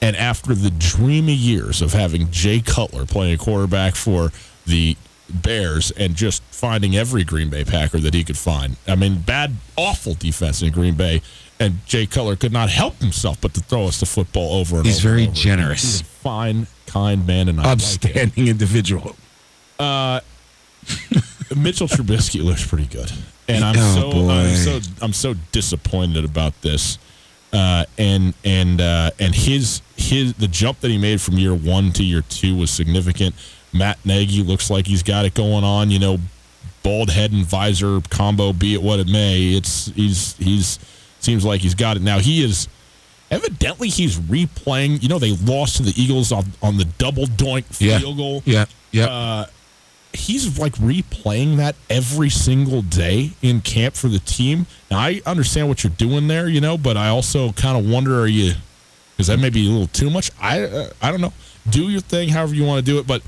S1: And after the dreamy years of having Jay Cutler playing quarterback for the Bears and just finding every Green Bay Packer that he could find, I mean, bad, awful defense in Green Bay. And Jay Cutler could not help himself but to throw us the football over and
S2: He's
S1: over.
S2: very
S1: and over.
S2: generous.
S1: He's a fine, kind man, and I like.
S2: Upstanding individual.
S1: Mitchell Trubisky looks pretty good, and I'm
S2: Oh,
S1: so
S2: boy.
S1: I'm so I'm so disappointed about this. Uh, and and uh, and his his the jump that he made from year one to year two was significant. Matt Nagy looks like he's got it going on. You know, bald head and visor combo, be it what it may. It's he's he's seems like he's got it now. He is evidently he's replaying. You know, they lost to the Eagles on on the double doink
S2: Yeah.
S1: field goal
S2: Yeah. Yeah.
S1: Uh, he's like replaying that every single day in camp for the team. Now I understand what you're doing there, you know, but I also kind of wonder are you because that may be a little too much. I uh, I don't know. Do your thing, however you want to do it, but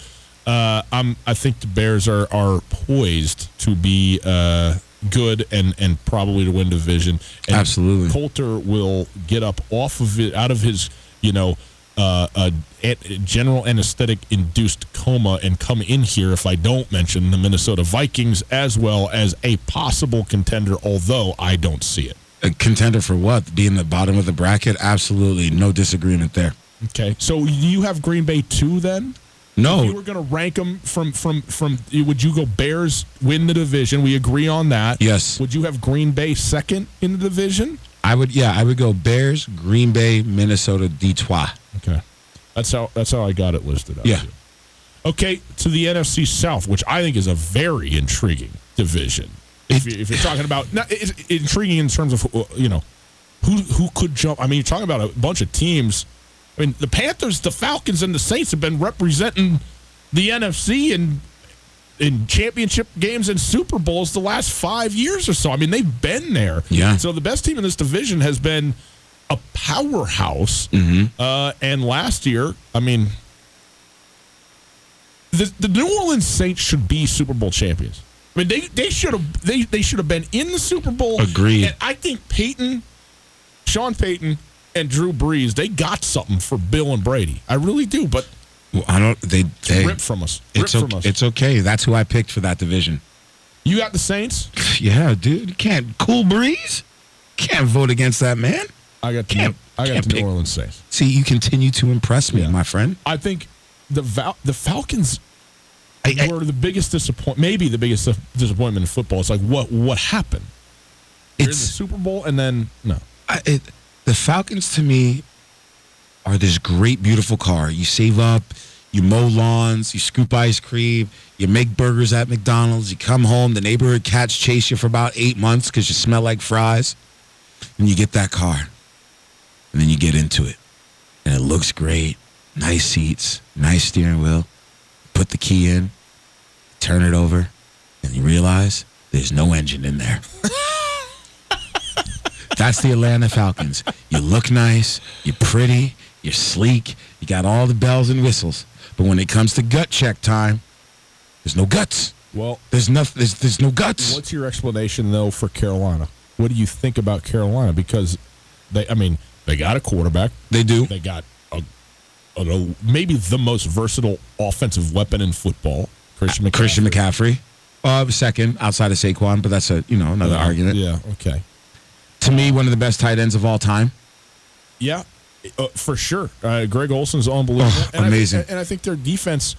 S1: uh, I'm I think the Bears are are poised to be uh, good and and probably to win division. And
S2: Absolutely.
S1: Colter will get up off of it out of his you know uh, a, a general anesthetic induced coma and come in here if I don't mention the Minnesota Vikings as well as a possible contender, although I don't see it.
S2: a contender for what? Being the bottom of the bracket? Absolutely. No disagreement there.
S1: Okay, so you have Green Bay two then? No, if you were going to rank them from from from, would you go Bears win the division? We agree on that.
S2: Yes.
S1: Would you have Green Bay second in the division?
S2: I would, yeah, I would go Bears, Green Bay, Minnesota, Detroit.
S1: Okay, that's how that's how I got it listed. Out
S2: Yeah.
S1: here. Okay, to the NFC South, which I think is a very intriguing division. If, you, if you're talking about not, it's intriguing in terms of uh, you know who who could jump. I mean, you're talking about a bunch of teams. I mean, the Panthers, the Falcons, and the Saints have been representing the NFC in in championship games and Super Bowls the last five years or so. I mean, they've been there.
S2: Yeah.
S1: So the best team in this division has been a powerhouse. Uh, and last year, I mean, the, the New Orleans Saints should be Super Bowl champions. I mean, they, they should have they, they should have been in the Super Bowl.
S2: Agreed.
S1: And I think Peyton, Sean Payton, and Drew Brees, they got something for Bill and Brady. I really do. But
S2: Well, I don't, they, they,
S1: rip from us. Rip
S2: it's,
S1: from
S2: okay,
S1: us.
S2: it's okay. That's who I picked for that division.
S1: you got the Saints.
S2: Yeah, dude. You can't, cool breeze? Can't vote against that man.
S1: I got the,
S2: Can't-
S1: I got the New Orleans Saints.
S2: See, you continue to impress me,
S1: Yeah.
S2: my friend.
S1: I think the Val- the Falcons
S2: I, I,
S1: were the biggest disappointment, maybe the biggest disappointment in football. It's like what what happened? You're in the
S2: it's,
S1: Super Bowl and then no.
S2: I, it, the Falcons to me are this great, beautiful car. You save up, you mow lawns, you scoop ice cream, you make burgers at McDonald's. You come home, the neighborhood cats chase you for about eight months because you smell like fries, and you get that car, and then you get into it, and it looks great. Nice seats, nice steering wheel. Put the key in, turn it over, and you realize there's no engine in there. That's the Atlanta Falcons. You look nice, you're pretty, you're sleek, you got all the bells and whistles. But when it comes to gut check time, there's no guts.
S1: Well,
S2: There's nothing. There's, there's no guts.
S1: what's your explanation though for Carolina? What do you think about Carolina? Because they, I mean, they got a quarterback.
S2: They do.
S1: They got a, a, maybe the most versatile offensive weapon in football, Christian McCaffrey.
S2: Christian McCaffrey, uh, second outside of Saquon, but that's a you know another argument.
S1: Yeah. Okay.
S2: To me, one of the best tight ends of all time.
S1: Yeah, uh, for sure. Uh, Greg Olsen's unbelievable.
S2: Oh,
S1: And I-
S2: amazing.
S1: and I think their defense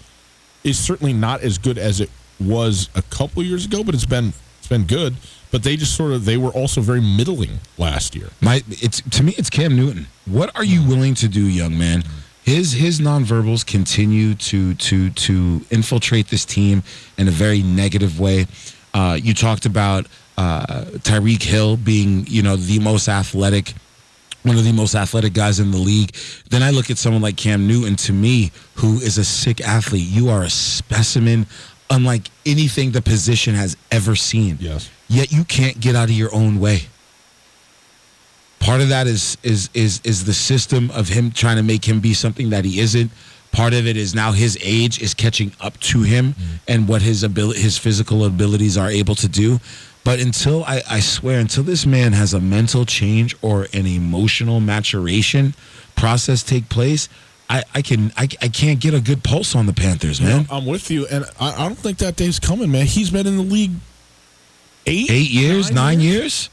S1: is certainly not as good as it was a couple years ago, but it's been it's been good. But they just sort of they were also very middling last year.
S2: My, it's to me, it's Cam Newton. What are you willing to do, young man? His his nonverbals continue to to to infiltrate this team in a very negative way. Uh, you talked about uh, Tyreek Hill being, you know, the most athletic, one of the most athletic guys in the league. Then I look at someone like Cam Newton, to me, who is a sick athlete. You are a specimen, unlike anything the position has ever seen.
S1: Yes.
S2: Yet you can't get out of your own way part of that is is is is the system of him trying to make him be something that he isn't part of it is now his age is catching up to him and what his ability his physical abilities are able to do but until I, I swear until this man has a mental change or an emotional maturation process take place I, I can I, I can't get a good pulse on the Panthers, man.
S1: I'm with you, and I, I don't think that day's coming, man. He's been in the league eight
S2: Eight years, nine, years?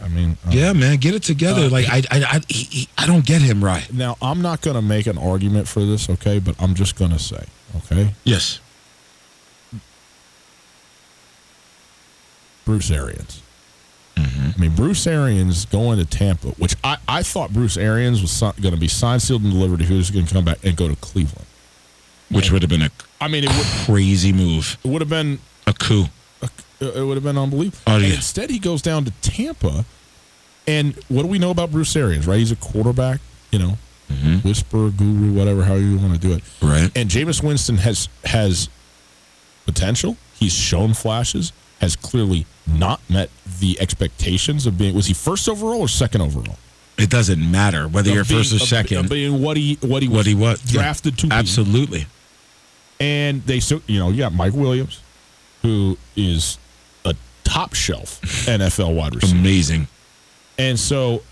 S1: I mean, uh,
S2: Yeah, man, get it together.
S1: Uh,
S2: like I, I, I, he, he- I don't get him right.
S1: Now, I'm not going to make an argument for this, okay? But I'm just going to say, okay?
S2: Yes.
S1: Bruce Arians. Mm-hmm. I mean, Bruce Arians going to Tampa, which I, I thought Bruce Arians was going to be signed, sealed, and delivered if he was going to come back and go to Cleveland.
S2: Which would have been a
S1: I mean, it would,
S2: crazy move,
S1: it would have been
S2: a coup.
S1: A, it would have been unbelievable.
S2: Oh, yeah.
S1: instead, he goes down to Tampa, and what do we know about Bruce Arians? Right, he's a quarterback, you know, mm-hmm. whisper guru, whatever, how you want to do it.
S2: Right.
S1: And Jameis Winston has has potential. He's shown flashes. Has clearly not met the expectations of being. Was he first overall or second overall?
S2: It doesn't matter whether
S1: Of
S2: you're
S1: being-
S2: first or
S1: of-
S2: second.
S1: Of being what he what he was
S2: what he was
S1: drafted to be.
S2: Absolutely.
S1: And they so you know you got Mike Williams, who is a top shelf NFL wide receiver.
S2: Amazing.
S1: And so,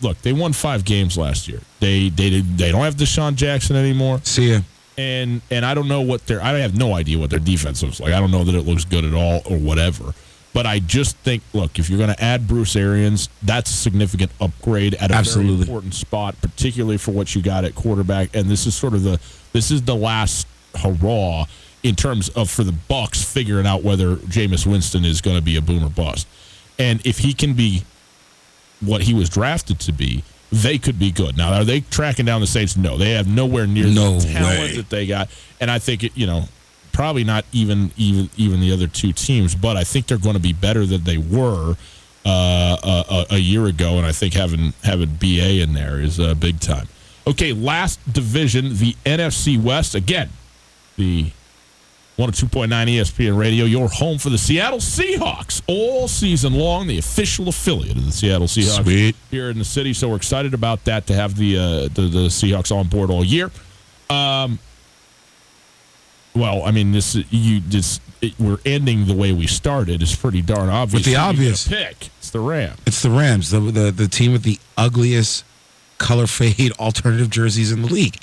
S1: look, they won five games last year. They they they don't have DeSean Jackson anymore.
S2: See ya.
S1: And and I don't know what their I have no idea what their defense looks like. I don't know that it looks good at all or whatever. But I just think, look, if you're going to add Bruce Arians, that's a significant upgrade at a very
S2: Absolutely.
S1: important spot, particularly for what you got at quarterback. And this is sort of the this is the last hurrah in terms of for the Bucs figuring out whether Jameis Winston is going to be a boomer bust. And if he can be what he was drafted to be, they could be good. Now, are they tracking down the Saints? No, they have nowhere near
S2: No
S1: the talent
S2: way.
S1: that they got. And I think it, you know, probably not even even even the other two teams, but I think they're going to be better than they were uh, a, a, a year ago. And I think having having BA in there is uh, big time. Okay, last division, the NFC West. Again, the 102.9 ESPN Radio, your home for the Seattle Seahawks all season long, the official affiliate of the Seattle Seahawks
S2: Sweet.
S1: here in the city. So we're excited about that to have the uh, the, the Seahawks on board all year. Um, well, I mean, this you this it, we're ending the way we started is pretty darn obvious.
S2: With the
S1: Who you gonna
S2: obvious.
S1: pick, it's the Rams.
S2: It's the Rams, the, the the team with the ugliest color fade alternative jerseys in the league.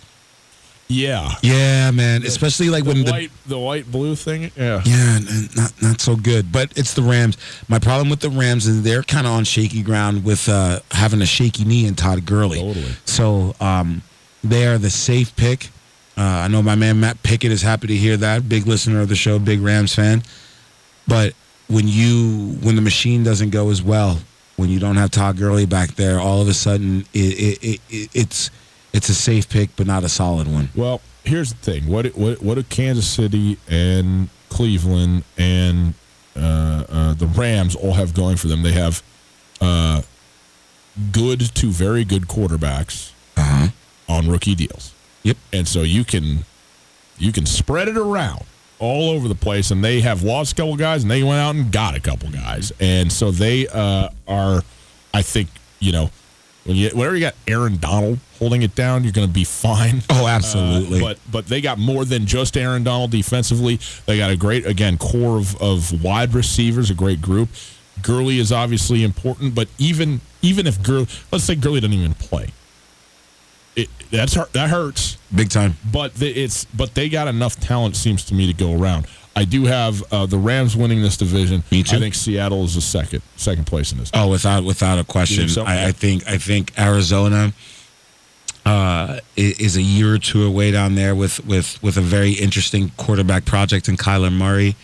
S1: Yeah,
S2: Yeah, man. Especially like
S1: the
S2: when the
S1: white the white blue thing. Yeah,
S2: Yeah, not not so good. But it's the Rams. My problem with the Rams is they're kind of on shaky ground with uh, having a shaky knee in Todd Gurley.
S1: Totally.
S2: So um, they are the safe pick. Uh, I know my man Matt Pickett is happy to hear that. Big listener of the show, big Rams fan. But when you when the machine doesn't go as well, when you don't have Todd Gurley back there, all of a sudden it, it, it, it, it's it's a safe pick, but not a solid one.
S1: Well, here's the thing: what what what do Kansas City and Cleveland and uh, uh, the Rams all have going for them? They have uh, good to very good quarterbacks
S2: Uh-huh.
S1: on rookie deals.
S2: Yep.
S1: and so you can you can spread it around all over the place. And they have lost a couple guys, and they went out and got a couple guys, and so they uh, are, I think, you know. When you, whenever you got Aaron Donald holding it down, you're going to be fine.
S2: Oh, absolutely.
S1: Uh, but but they got more than just Aaron Donald defensively. They got a great again core of, of wide receivers, a great group. Gurley is obviously important, but even even if Gurley, let's say Gurley doesn't even play, it that's that hurts.
S2: Big time.
S1: But the, it's but they got enough talent seems to me to go around. I do have uh, the Rams winning this division.
S2: Me too.
S1: I think Seattle is the second second place in this.
S2: Oh, without without a question.
S1: So?
S2: I, I think I think Arizona uh, is a year or two away down there with with with a very interesting quarterback project in Kyler Murray.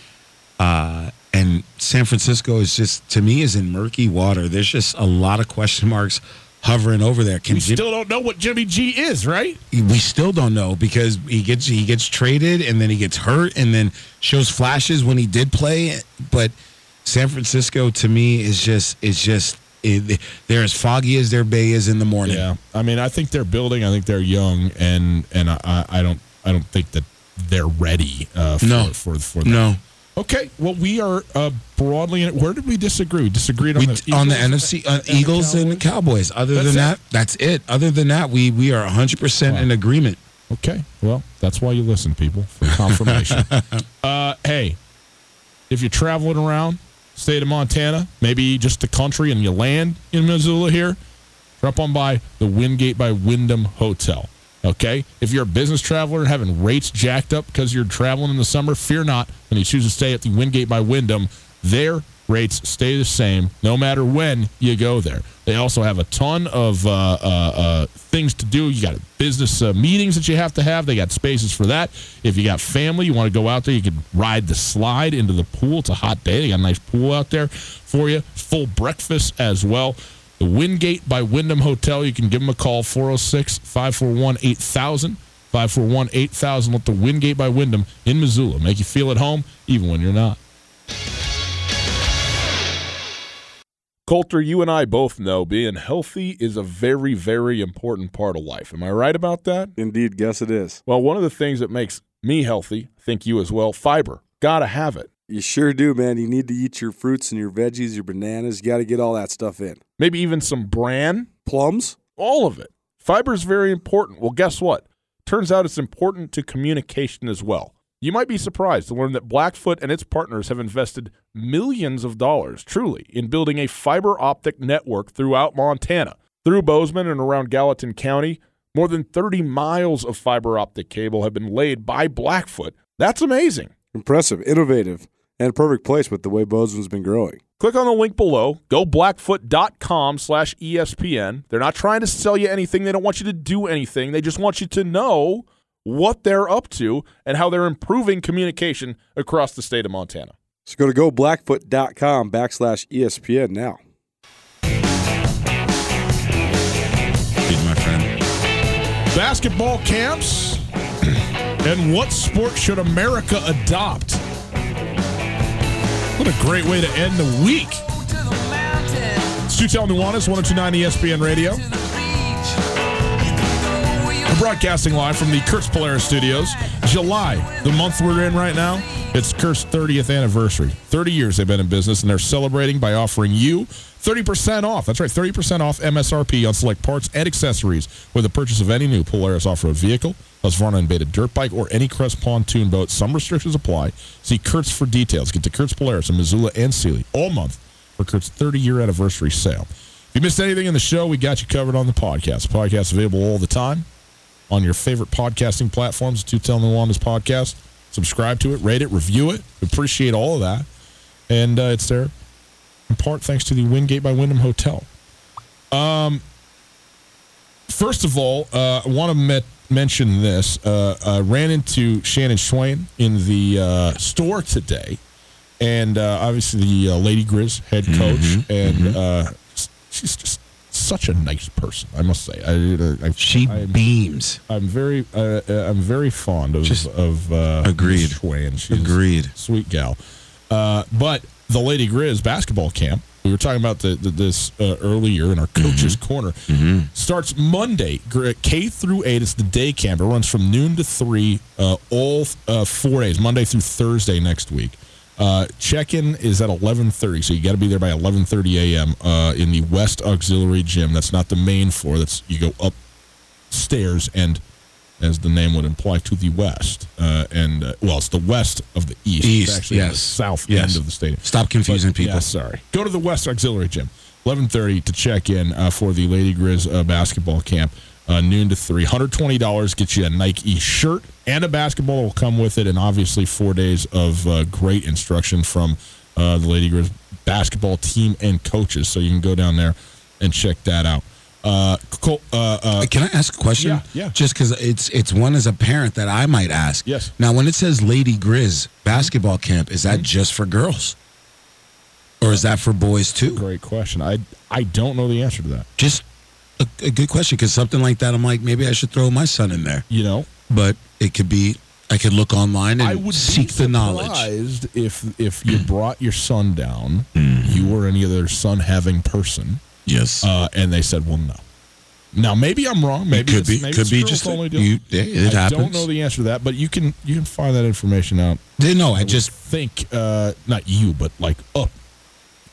S2: Uh, and San Francisco is just to me is in murky water. There's just a lot of question marks hovering over there. Can
S1: We
S2: Jim-
S1: still don't know what Jimmy G is, right?
S2: we still don't know because he gets he gets traded and then he gets hurt and then shows flashes when he did play but San Francisco to me is just is just it, they're as foggy as their bay is in the morning.
S1: Yeah, I mean, I think they're building. I think they're young, and and I, I don't I don't think that they're ready uh, for,
S2: No.
S1: for for that.
S2: No,
S1: Okay, well, we are uh, broadly in it. Where did we disagree? We disagreed on
S2: we,
S1: the
S2: on the NFC uh,
S1: and the
S2: Eagles and Cowboys. Other
S1: That's
S2: than
S1: it?
S2: that, that's it. Other than that, we we are 100% in agreement.
S1: Okay, well, that's why you listen, people, for confirmation. uh, hey, if you're traveling around state of Montana, maybe just the country, and you land in Missoula here, drop on by the Wingate by Wyndham Hotel. Okay, if you're a business traveler having rates jacked up because you're traveling in the summer, fear not. When you choose to stay at the Wingate by Wyndham, their rates stay the same no matter when you go there. They also have a ton of uh, uh, uh, things to do. You got business uh, meetings that you have to have. They got spaces for that. If you got family, you want to go out there, you can ride the slide into the pool. It's a hot day. They got a nice pool out there for you. Full breakfast as well. The Wingate by Wyndham Hotel. You can give them a call 406 541 8000. 541 8000. Let the Wingate by Wyndham in Missoula make you feel at home even when you're not.
S3: Colter, you and I both know being healthy is a very, very important part of life. Am I right about that?
S4: Indeed, guess it is.
S3: Well, one of the things that makes me healthy, think you as well, fiber. Gotta have it.
S4: You sure do, man. You need to eat your fruits and your veggies, your bananas. You got to get all that stuff in.
S3: Maybe even some bran,
S4: Plums?
S3: all of it. Fiber is very important. Well, guess what? Turns out it's important to communication as well. You might be surprised to learn that Blackfoot and its partners have invested millions of dollars, truly, in building a fiber optic network throughout Montana. Through Bozeman and around Gallatin County, more than 30 miles of fiber optic cable have been laid by Blackfoot. That's amazing.
S4: Impressive, innovative, and a perfect place with the way Bozeman's been growing.
S3: Click on the link below. Go blackfoot.com slash ESPN. They're not trying to sell you anything. They don't want you to do anything. They just want you to know what they're up to and how they're improving communication across the state of Montana.
S4: So go to goblackfoot.com backslash ESPN now.
S2: Good, my friend.
S1: Basketball camps and what sport should America adopt? What a great way to end the week. It's Total Nuanez, 1029 ESPN Radio. We're broadcasting live from the Kurtz Polaris Studios. July, the month we're in right now, it's Kurt's 30th anniversary. 30 years they've been in business, and they're celebrating by offering you 30% off. That's right, 30% off MSRP on select parts and accessories with the purchase of any new Polaris off-road vehicle, Husqvarna Beta dirt bike, or any Crest pontoon boat. Some restrictions apply. See Kurtz for details. Get to Kurtz Polaris in Missoula and Seeley all month for Kurt's 30-year anniversary sale. If you missed anything in the show, we got you covered on the podcast. The podcast available all the time on your favorite podcasting platforms. Total Nuanez podcast. Subscribe to it, rate it, review it. Appreciate all of that. And uh, it's there in part thanks to the Wingate by Wyndham Hotel. Um, first of all, uh, I want to met, mention this. Uh, I ran into Shannon Schweyen in the uh, store today, and uh, obviously the uh, Lady Grizz head coach, and uh, s- she's just such a nice person. I must say, I, I,
S2: She
S1: I'm,
S2: beams.
S1: I'm very, uh, uh, I'm very fond of
S2: Just
S1: of uh,
S2: agreed.
S1: Miss She's
S2: Agreed.
S1: sweet gal. Uh, but the Lady Grizz basketball camp, we were talking about the, the, this uh, earlier in our coaches' corner, starts Monday, K through eight. It's the day camp. It runs from noon to three, uh, all uh, four days, Monday through Thursday next week. Uh, check-in is at 11:30, so you got to be there by 11:30 a.m. Uh, in the West Auxiliary Gym. That's not the main floor. That's you go upstairs and, as the name would imply, to the west. Uh, and uh, well, it's the west of the east.
S2: East,
S1: it's actually the
S2: yes.
S1: south
S2: Yes.
S1: end of the stadium.
S2: Stop confusing
S1: But,
S2: people.
S1: yeah, sorry. Go to the West Auxiliary Gym, 11:30 to check in uh, for the Lady Grizz uh, basketball camp. Uh, noon to three, hundred twenty dollars gets you a Nike shirt and a basketball will come with it, and obviously four days of uh, great instruction from uh, the Lady Grizz basketball team and coaches. So you can go down there and check that out. Uh, Col- uh, uh,
S2: Can I ask a question?
S1: Yeah, yeah.
S2: Just because it's it's one as a parent that I might ask.
S1: Yes.
S2: Now, when it says Lady Grizz basketball camp, is
S1: Mm-hmm.
S2: that just for girls, or is that for boys too?
S1: great question. I I don't know the answer to that.
S2: Just a, a good question because something like that, I'm like maybe I should throw my son in there,
S1: You know,
S2: but it could be I could look online and
S1: I would
S2: seek
S1: be
S2: the knowledge.
S1: if if you brought your son down,
S2: Mm-hmm.
S1: you or any other son having person,
S2: Yes.
S1: uh, and they said, "Well, no." Now maybe I'm wrong. Maybe
S2: it
S1: could
S2: be
S1: maybe
S2: could be just a-
S1: only
S2: you, yeah, it
S1: I
S2: happens.
S1: don't know the answer to that, but you can you can find that information out.
S2: no, I
S1: would
S2: just
S1: think uh, not you, but like up.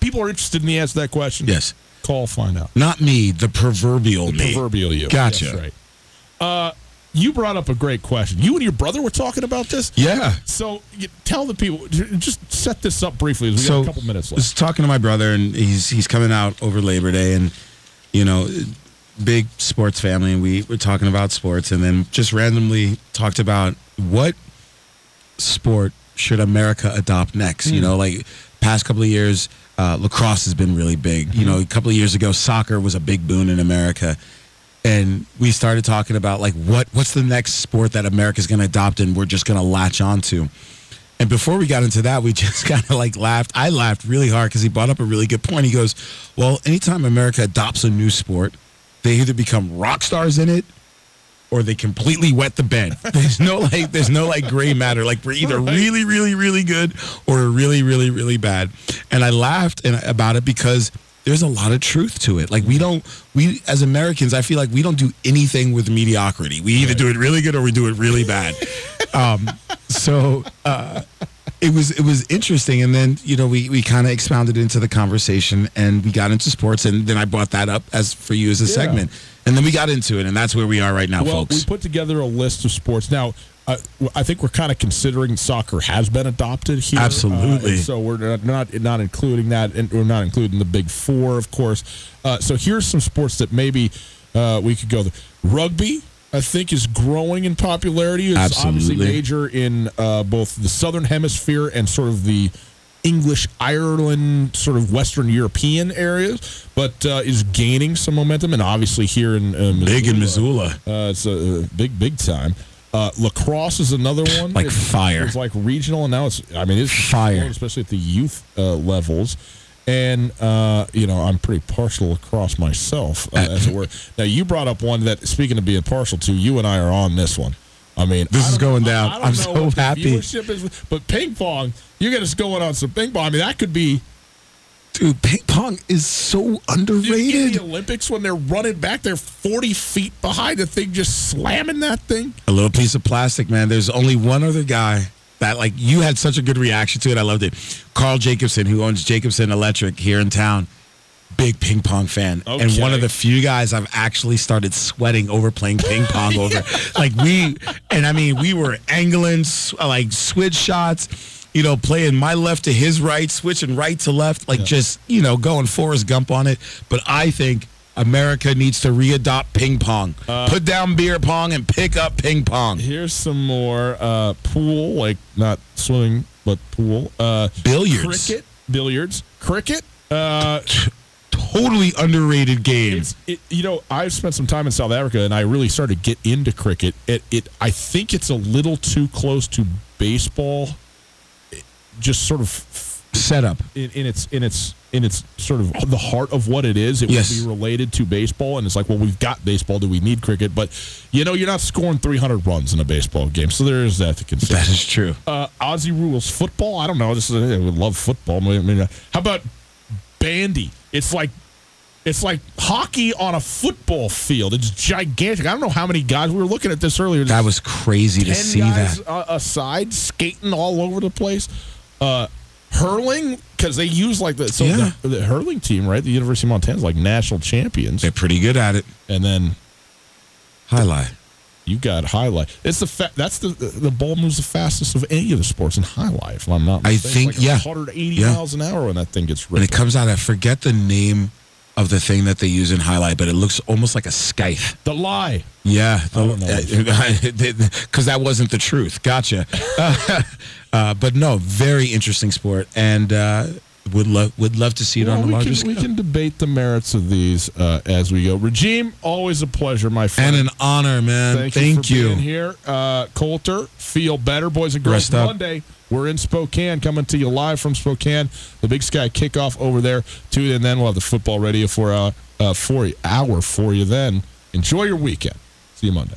S1: People are interested in the answer to that question.
S2: yes,
S1: call find out.
S2: not me, the proverbial me.
S1: Proverbial you.
S2: Gotcha.
S1: That's right. Uh, you brought up a great question. You and your brother were talking about this.
S2: Yeah.
S1: So tell the people. Just set this up briefly. as We
S2: so
S1: got a couple minutes
S2: I was talking to my brother, and he's he's coming out over Labor Day, and you know, big sports family, and we were talking about sports, and then just randomly talked about what sport should America adopt next.
S1: Hmm.
S2: You know, like past couple of years, uh, lacrosse has been really big. You know, a couple of years ago, soccer was a big boon in America, and we started talking about like what what's the next sport that America's going to adopt, and we're just going to latch onto. And before we got into that, we just kind of like laughed. I laughed really hard because he brought up a really good point. He goes, "Well, anytime America adopts a new sport, they either become rock stars in it." Or they completely wet the bed. There's no like, there's no like gray matter. Like we're either really, really, really good or really, really, really bad. And I laughed and, about it because there's a lot of truth to it. Like we don't, we as Americans, I feel like we don't do anything with mediocrity. We either do it really good or we do it really bad. Um, so uh, it was it was interesting, and then you know we we kind of expounded into the conversation, and we got into sports, and then I brought that up as for you as a segment, and then we got into it, and that's where we are right now,
S1: well,
S2: folks.
S1: we put together a list of sports. Now, uh, I think we're kind of considering soccer has been adopted here.
S2: Absolutely.
S1: Uh, so we're not, not not including that, and we're not including the big four, of course. Uh, so here's some sports that maybe uh, we could go. There. Rugby, I think, is growing in popularity. It's obviously major in uh, both the southern hemisphere and sort of the English, Ireland, sort of Western European areas, but uh, is gaining some momentum, and obviously here in uh, Missoula,
S2: Big in Missoula.
S1: uh, it's a, big, big time. Uh, lacrosse is another one.
S2: Like
S1: It's-
S2: fire.
S1: It's like regional, and now it's. I mean, it's
S2: Fire.
S1: especially at the youth uh, levels. And uh, you know, I'm pretty partial to lacrosse myself, uh, as it were. Now, you brought up one that, speaking of being partial to, you and I are on this one. I mean,
S2: This
S1: I
S2: is going down.
S1: I don't
S2: I'm so happy.
S1: Viewership is, but ping pong, you get us going on some ping pong. I mean, that could be
S2: Dude, ping pong is so underrated.
S1: the Olympics when they're running back, they're 40 feet behind the thing, just slamming that thing.
S2: A little piece of plastic, man. There's only one other guy that like you had such a good reaction to it. I loved it. Carl Jacobson, who owns Jacobson Electric here in town, big ping pong fan, and one of the few guys I've actually started sweating over playing ping pong over. Like we, and I mean, we were angling like switch shots. You know, playing my left to his right, switching right to left, like just you know going Forrest Gump on it. But I think America needs to readopt ping pong. Put down beer pong and pick up ping pong.
S1: Here's some more uh, pool, like not swimming, but pool. Uh,
S2: Billiards.
S1: Cricket. Billiards. Cricket. Uh,
S2: Totally underrated game.
S1: it, you know, I've spent some time in South Africa, and I really started to get into cricket. It, it, I think it's a little too close to baseball. It just sort of
S2: Setup.
S1: in, in its in its in its sort of the heart of what it is. It
S2: Yes.
S1: would be related to baseball, and it's like, well, we've got baseball. Do we need cricket? But you know, you're not scoring 300 runs in a baseball game, so there is that to consider.
S2: That is true.
S1: uh, Aussie rules football. I don't know. This is, I would love football. I mean, how about bandy? It's like it's like hockey on a football field. It's gigantic. I don't know how many guys we were looking at this earlier.
S2: That was crazy to see
S1: guys
S2: that.
S1: uh, aside skating all over the place. Uh, hurling because they use like the so
S2: Yeah.
S1: the, the hurling team, right? The University of Montana is like national champions,
S2: They're pretty good at it.
S1: and then
S2: Jai alai.
S1: you got jai alai. It's the fa- that's the the ball moves the fastest of any of the sports in jai alai. If I'm not,
S2: I think,
S1: Like
S2: yeah.
S1: 180
S2: Yeah.
S1: miles an hour when that thing gets
S2: When it comes out, I forget the name of the thing that they use in jai alai, but it looks almost like a scythe.
S1: the lie.
S2: Yeah,
S1: don't
S2: because that wasn't the truth. Gotcha. uh, but no, very interesting sport, and uh, would love would love to see it
S1: Well,
S2: on a
S1: we,
S2: larger
S1: can,
S2: scale.
S1: we can debate the merits of these uh, as we go. Regime, always a pleasure, my friend.
S2: and an honor, man.
S1: Thank,
S2: Thank,
S1: you
S2: you.
S1: for being here. Uh, Colter, feel better, boys and girls.
S2: Rest up.
S1: Monday, we're in Spokane, coming to you live from Spokane. The Big Sky kickoff over there, too. And then we'll have the football radio for uh, uh, for you, hour for you. Then enjoy your weekend. See you Monday.